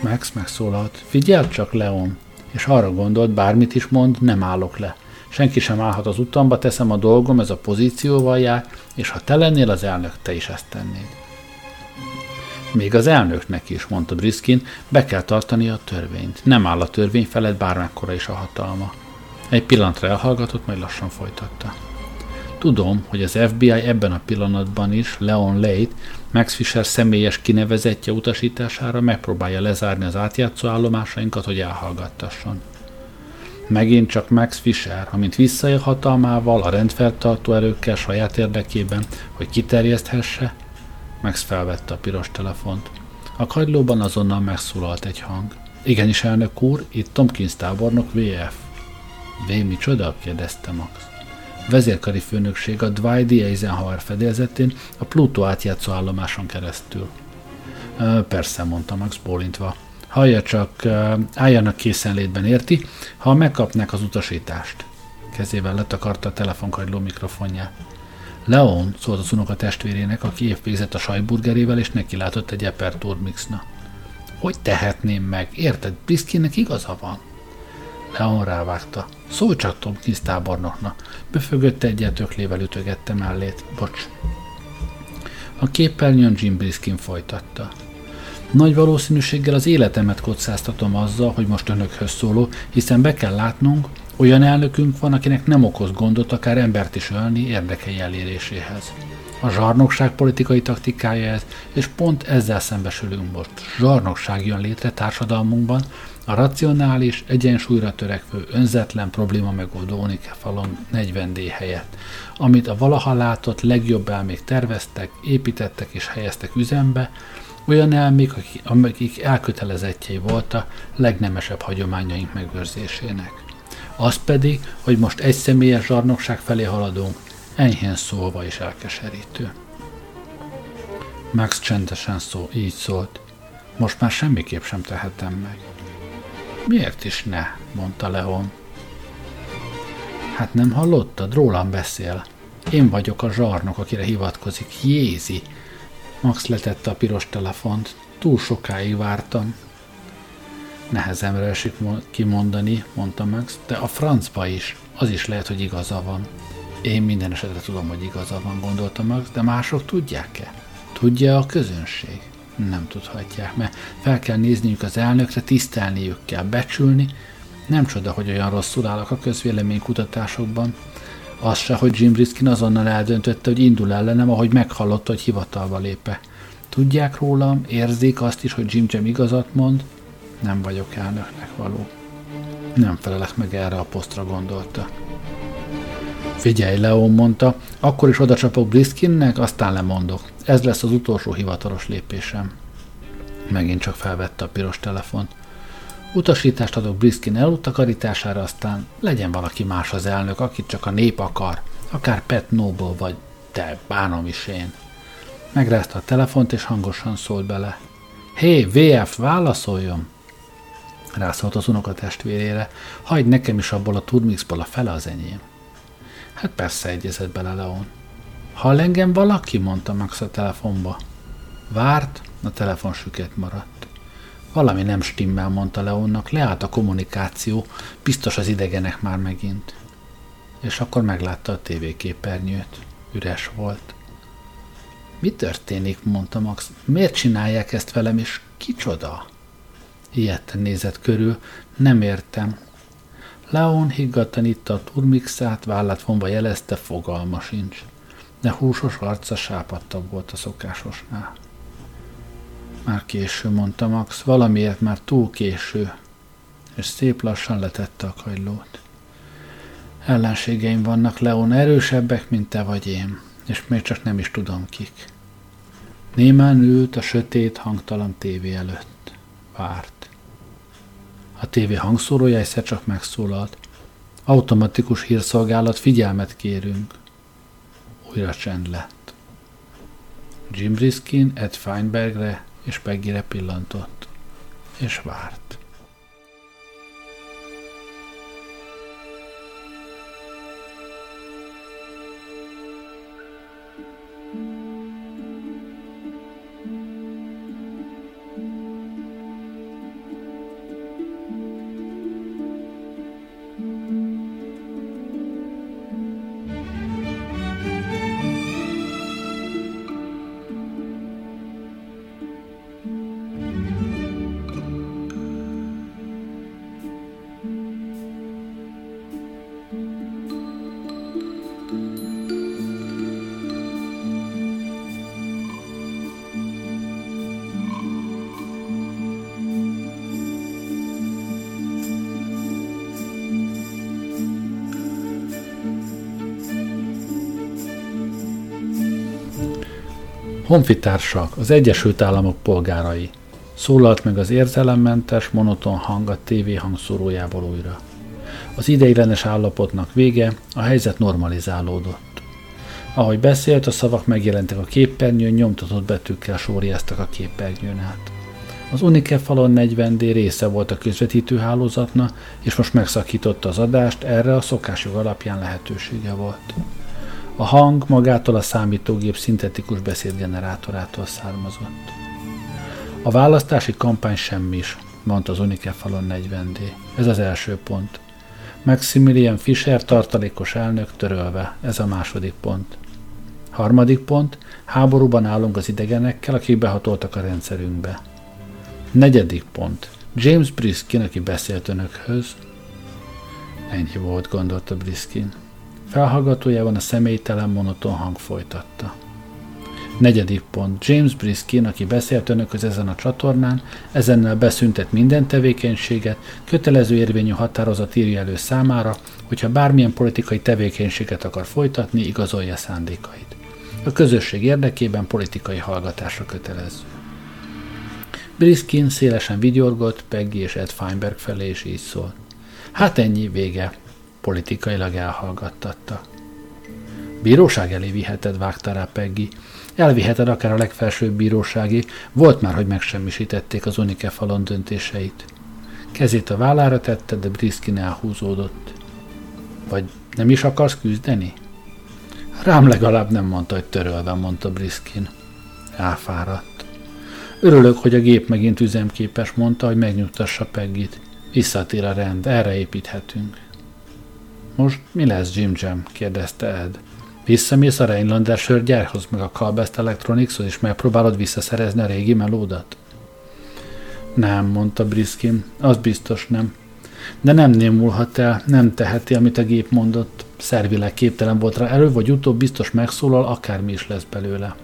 Max megszólalt. Figyeld csak, Leon! És arra gondolt, bármit is mond, nem állok le. Senki sem állhat az utamba, teszem a dolgom, ez a pozícióval jár, és ha te lennél az elnök, te is ezt tennéd. Még az elnöknek is, mondta Briskin, be kell tartani a törvényt. Nem áll a törvény felett bármekkora is a hatalma. Egy pillanatra elhallgatott, majd lassan folytatta. Tudom, hogy az FBI ebben a pillanatban is Leon Late, Max Fisher személyes kinevezetje utasítására megpróbálja lezárni az átjátszó állomásainkat, hogy elhallgattasson. Megint csak Max Fisher, amint visszaél hatalmával, a rendfeltartó erőkkel saját érdekében, hogy kiterjeszthesse, Max felvette a piros telefont. A kagylóban azonnal megszólalt egy hang. Igenis, elnök úr, itt Tompkins tábornok VF. V micsoda? kérdezte Max. Vezérkari főnökség a Dwight D. Eisenhower fedélzetén a Pluto átjátszó állomáson keresztül. Persze, mondta Max bólintva. Hallja csak, álljanak készenlétben, érti? Ha megkapnák az utasítást. Kezével letakarta a telefonkagyló mikrofonját. Leon, szólt az unoka testvérének, aki épp végzett a sajburgerével, és neki látott egy Eper Turmixna. Hogy tehetném meg? Érted, Briskinnek igaza van? Leon rávágta. Szólj csak Tomkins tábornoknak. Befögötte egyet öklével ütögette mellét. Bocs. A képernyőn Jim Briskin folytatta. Nagy valószínűséggel az életemet kockáztatom azzal, hogy most önökhöz szóló, hiszen be kell látnunk, olyan elnökünk van, akinek nem okoz gondot akár embert is ölni érdekei eléréséhez. A zsarnokság politikai taktikája ez, és pont ezzel szembesülünk most. Zsarnokság jön létre társadalmunkban, a racionális, egyensúlyra törekvő, önzetlen probléma megoldó falon 40D helyett, amit a valaha látott legjobb elmék terveztek, építettek és helyeztek üzembe, olyan elmék, akik, elkötelezettjei volt a legnemesebb hagyományaink megőrzésének. Az pedig, hogy most egy személyes zsarnokság felé haladunk, enyhén szólva is elkeserítő. Max csendesen szó, így szólt. Most már semmiképp sem tehetem meg. Miért is ne? mondta Leon. Hát nem hallottad? Rólam beszél. Én vagyok a zsarnok, akire hivatkozik. Jézi! Max letette a piros telefont. Túl sokáig vártam. Nehezemre esik kimondani, mondta Max, de a francba is. Az is lehet, hogy igaza van. Én minden esetre tudom, hogy igaza van, gondolta Max, de mások tudják-e? Tudja a közönség? Nem tudhatják, mert fel kell nézniük az elnökre, tisztelniük kell, becsülni. Nem csoda, hogy olyan rosszul állok a közvéleménykutatásokban. Az se, hogy Jim Briskin azonnal eldöntötte, hogy indul ellenem, ahogy meghallotta, hogy hivatalba lépe. Tudják rólam, érzik azt is, hogy Jim Jam igazat mond? Nem vagyok elnöknek való. Nem felelek meg erre a posztra, gondolta. Figyelj, Leon mondta, akkor is oda csapok aztán lemondok. Ez lesz az utolsó hivatalos lépésem. Megint csak felvette a piros telefon. Utasítást adok Briskin elutakarítására, aztán legyen valaki más az elnök, akit csak a nép akar, akár Pet Noble vagy te, bánom is én. Megrázta a telefont, és hangosan szólt bele. Hé, VF, válaszoljon! Rászólt az unoka testvérére. Hagyd nekem is abból a turmixból a fele az enyém. Hát persze egyezett bele Leon. Hall engem valaki? mondta Max a telefonba. Várt, a telefon süket maradt. Valami nem stimmel, mondta Leonnak, leállt a kommunikáció, biztos az idegenek már megint. És akkor meglátta a tévéképernyőt. Üres volt. Mi történik, mondta Max. Miért csinálják ezt velem, és kicsoda? Ilyetten nézett körül. Nem értem. Leon higgadtan itta a turmixát, vállát vonva jelezte, fogalma sincs. De húsos arca sápadtabb volt a szokásosnál. Már késő, mondta Max, valamiért már túl késő, és szép lassan letette a kagylót. Ellenségeim vannak, Leon, erősebbek, mint te vagy én, és még csak nem is tudom kik. Némán ült a sötét, hangtalan tévé előtt. Várt. A tévé hangszórója egyszer csak megszólalt. Automatikus hírszolgálat, figyelmet kérünk. Újra csend lett. Jim Briskin Ed Feinbergre és Peggyre pillantott, és várt. Honfitársak, az Egyesült Államok polgárai. Szólalt meg az érzelemmentes, monoton hang a tévé hangszórójából újra. Az ideiglenes állapotnak vége, a helyzet normalizálódott. Ahogy beszélt, a szavak megjelentek a képernyőn, nyomtatott betűkkel sorjáztak a képernyőn át. Az Unike falon 40D része volt a közvetítő hálózatna, és most megszakította az adást, erre a szokásjog alapján lehetősége volt. A hang magától a számítógép szintetikus beszédgenerátorától származott. A választási kampány semmis, mondta az Unike falon 40D. Ez az első pont. Maximilian Fischer tartalékos elnök törölve. Ez a második pont. Harmadik pont. Háborúban állunk az idegenekkel, akik behatoltak a rendszerünkbe. Negyedik pont. James Briskin, aki beszélt önökhöz. Ennyi volt, gondolta Briskin. Felhallgatójában a személytelen monoton hang folytatta. Negyedik pont. James Briskin, aki beszélt önökhöz ezen a csatornán, ezennel beszüntet minden tevékenységet, kötelező érvényű határozat írja elő számára, hogyha bármilyen politikai tevékenységet akar folytatni, igazolja szándékait. A közösség érdekében politikai hallgatásra kötelező. Briskin szélesen vigyorgott Peggy és Ed Feinberg felé, és így szólt. Hát ennyi, vége politikailag elhallgattatta. Bíróság elé viheted, vágta rá Peggy. Elviheted akár a legfelsőbb bírósági, volt már, hogy megsemmisítették az Unike falon döntéseit. Kezét a vállára tette, de Briskin elhúzódott. Vagy nem is akarsz küzdeni? Rám legalább nem mondta, hogy törölve, mondta Briskin. Elfáradt. Örülök, hogy a gép megint üzemképes, mondta, hogy megnyugtassa Peggit. Visszatér a rend, erre építhetünk. Most mi lesz, Jim Jam? kérdezte Ed. Visszamész a Rhinelander sörgyárhoz, meg a Calbest Electronicshoz, és megpróbálod visszaszerezni a régi melódat? Nem, mondta Briskin, az biztos nem. De nem némulhat el, nem teheti, amit a gép mondott. Szervileg képtelen volt rá, elő vagy utóbb biztos megszólal, akármi is lesz belőle.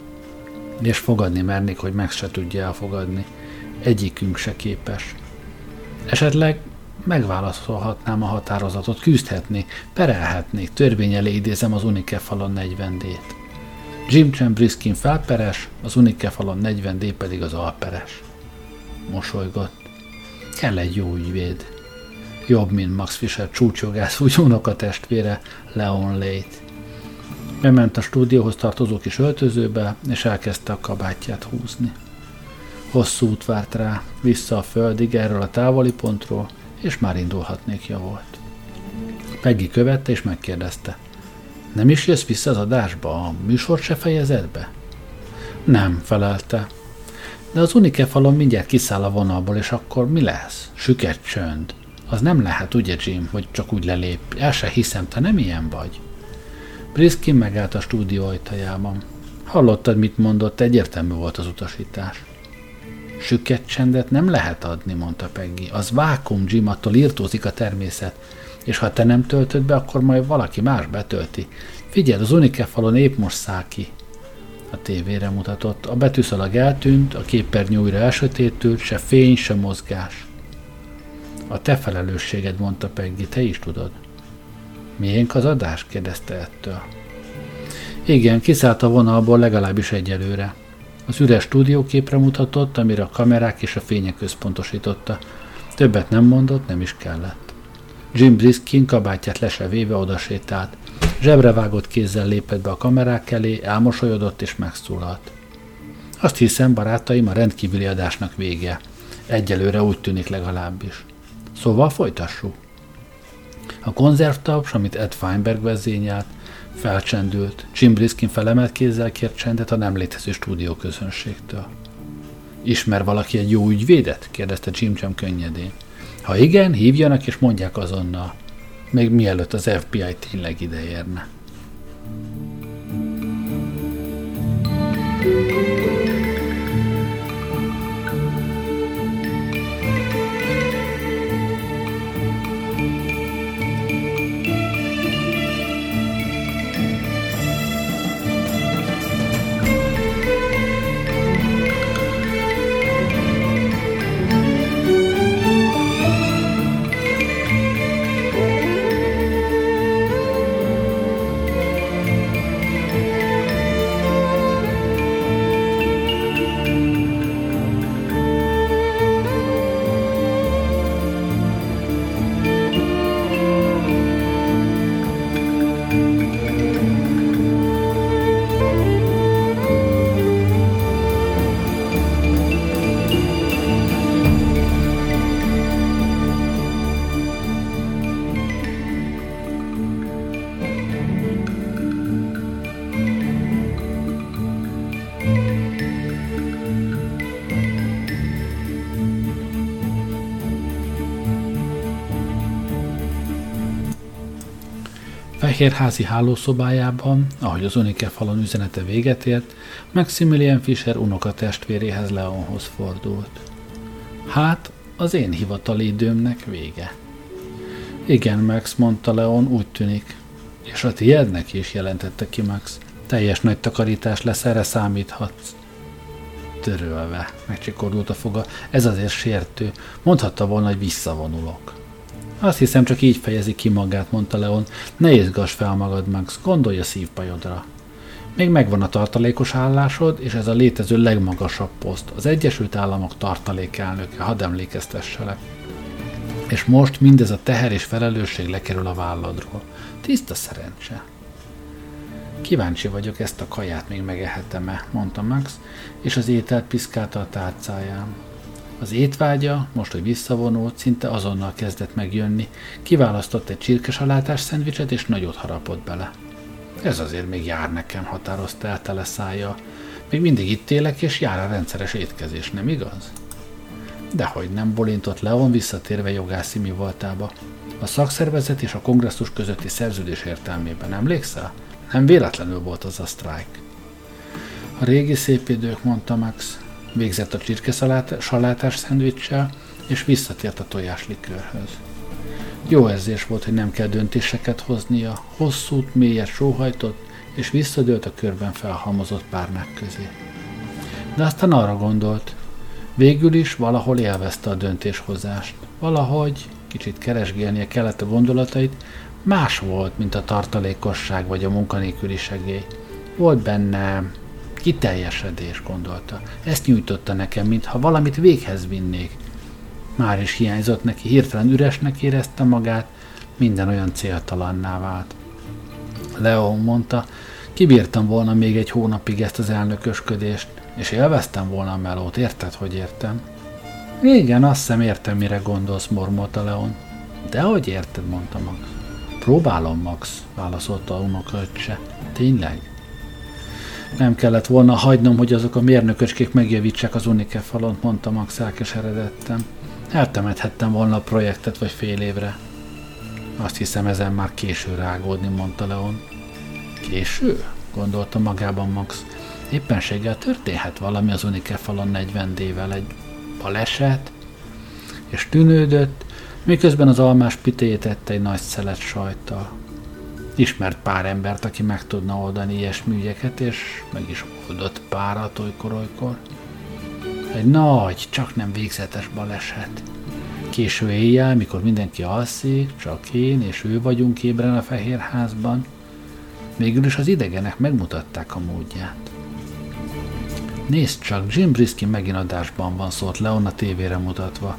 És fogadni mernék, hogy meg se tudja elfogadni. Egyikünk se képes. Esetleg megválaszolhatnám a határozatot, küzdhetnék, perelhetnék, törvény elé idézem az Unikefalon 40D-t. Jim Chen Briskin felperes, az Unikefalon 40D pedig az alperes. Mosolygott. Kell egy jó ügyvéd. Jobb, mint Max Fischer csúcsjogász úgy testvére, Leon Late. Bement a stúdióhoz tartozó kis öltözőbe, és elkezdte a kabátját húzni. Hosszú út várt rá, vissza a földig erről a távoli pontról, és már indulhatnék, volt. Peggy követte és megkérdezte. Nem is jössz vissza az adásba? A műsor se fejezed be? Nem, felelte. De az unike falon mindjárt kiszáll a vonalból, és akkor mi lesz? Süket csönd. Az nem lehet, ugye Jim, hogy csak úgy lelép. El se hiszem, te nem ilyen vagy. Briskin megállt a stúdió ajtajában. Hallottad, mit mondott, egyértelmű volt az utasítás. Süket csendet nem lehet adni, mondta Peggy. Az vákum, Jim, attól írtózik a természet. És ha te nem töltöd be, akkor majd valaki más betölti. Figyeld, az Unike falon épp most száll ki. A tévére mutatott. A betűszalag eltűnt, a képernyő újra elsötétült, se fény, se mozgás. A te felelősséged, mondta Peggy, te is tudod. Miénk az adás? kérdezte ettől. Igen, kiszállt a vonalból legalábbis egyelőre. Az üres stúdióképre mutatott, amire a kamerák és a fények központosította. Többet nem mondott, nem is kellett. Jim Briskin kabátját lesevéve odasétált. Zsebrevágott kézzel lépett be a kamerák elé, elmosolyodott és megszólalt. Azt hiszem, barátaim, a rendkívüli adásnak vége. Egyelőre úgy tűnik legalábbis. Szóval folytassuk. A konzervtaps, amit Ed Feinberg vezényelt, felcsendült. Jim Briskin felemelt kézzel kért csendet a nem létező stúdió közönségtől. Ismer valaki egy jó ügyvédet? kérdezte Jim Jam könnyedén. Ha igen, hívjanak és mondják azonnal. Még mielőtt az FBI tényleg ideérne. Fehérházi hálószobájában, ahogy az Unike falon üzenete véget ért, Maximilian Fischer unokatestvéréhez Leonhoz fordult. Hát, az én hivatali időmnek vége. Igen, Max, mondta Leon, úgy tűnik. És a tiédnek is, jelentette ki Max. Teljes nagy takarítás lesz, erre számíthatsz. Törölve, megcsikordult a foga. Ez azért sértő. Mondhatta volna, hogy visszavonulok. Azt hiszem, csak így fejezi ki magát, mondta Leon. Ne izgass fel magad, Max, gondolj a szívbajodra. Még megvan a tartalékos állásod, és ez a létező legmagasabb poszt, az Egyesült Államok tartalékelnöke, hadd emlékeztesselek. És most mindez a teher és felelősség lekerül a válladról. Tiszta szerencse. Kíváncsi vagyok, ezt a kaját még megehetem-e, mondta Max, és az ételt piszkálta a tárcáján. Az étvágya, most, hogy visszavonult, szinte azonnal kezdett megjönni. Kiválasztott egy csirkesalátás szendvicset, és nagyot harapott bele. Ez azért még jár nekem, határozta el tele szája. Még mindig itt élek, és jár a rendszeres étkezés, nem igaz? Dehogy nem bolintott Leon visszatérve jogászi mi voltába. A szakszervezet és a kongresszus közötti szerződés értelmében emlékszel? Nem véletlenül volt az a sztrájk. A régi szép idők, mondta Max végzett a csirke salátás szendvicssel, és visszatért a tojáslikőrhöz. Jó érzés volt, hogy nem kell döntéseket hoznia, hosszút, mélyet sóhajtott, és visszadőlt a körben felhalmozott párnák közé. De aztán arra gondolt, végül is valahol élvezte a döntéshozást. Valahogy, kicsit keresgélnie kellett a gondolatait, más volt, mint a tartalékosság vagy a munkanélküli segély. Volt benne Kiteljesedés, gondolta. Ezt nyújtotta nekem, mintha valamit véghez vinnék. Már is hiányzott neki, hirtelen üresnek érezte magát, minden olyan céltalanná vált. Leo mondta, kibírtam volna még egy hónapig ezt az elnökösködést, és élveztem volna a melót, érted, hogy értem? Igen, azt hiszem értem, mire gondolsz, mormolta Leon. De hogy érted, mondta Max. Próbálom, Max, válaszolta a unokaöccse. Tényleg? Nem kellett volna hagynom, hogy azok a mérnököcskék megjavítsák az Unike falon, mondta Max elkeseredettem. Eltemethettem volna a projektet vagy fél évre. Azt hiszem, ezen már késő rágódni, mondta Leon. Késő? gondolta magában Max. Éppenséggel történhet valami az Unike falon 40 dével egy baleset, és tűnődött, miközben az almás pitéjét egy nagy szelet sajttal. Ismert pár embert, aki meg tudna oldani ilyesmi ügyeket, és meg is oldott párat olykor-olykor. Egy nagy, csak nem végzetes baleset. Késő éjjel, mikor mindenki alszik, csak én és ő vagyunk ébren a fehér házban, végül is az idegenek megmutatták a módját. Nézd csak, Jim Briskin megint adásban van, szólt Leon a tévére mutatva.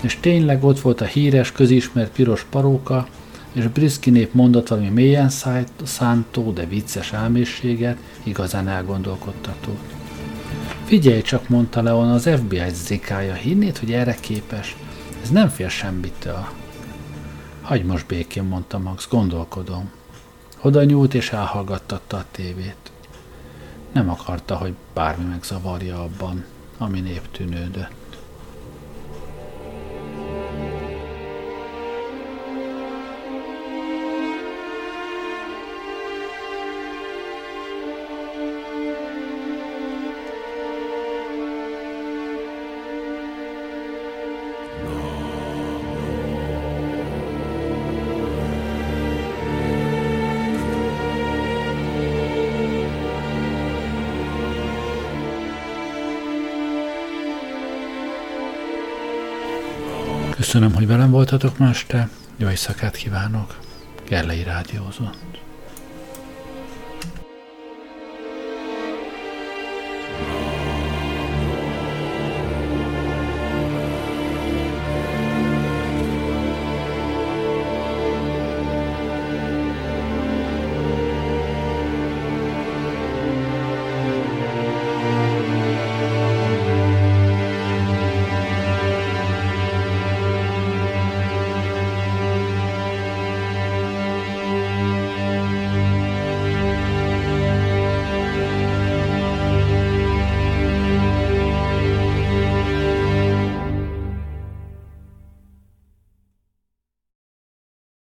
És tényleg ott volt a híres, közismert piros paróka, és Briszki nép mondott valami mélyen szántó, de vicces elmészséget, igazán elgondolkodtató. Figyelj csak, mondta Leon, az FBI zikája, hinnéd, hogy erre képes? Ez nem fél semmitől. Hagy most békén, mondta Max, gondolkodom. Oda nyúlt és elhallgattatta a tévét. Nem akarta, hogy bármi megzavarja abban, ami néptűnődött. Köszönöm, hogy velem voltatok ma este. Jó éjszakát kívánok. Gerlei Rádiózott.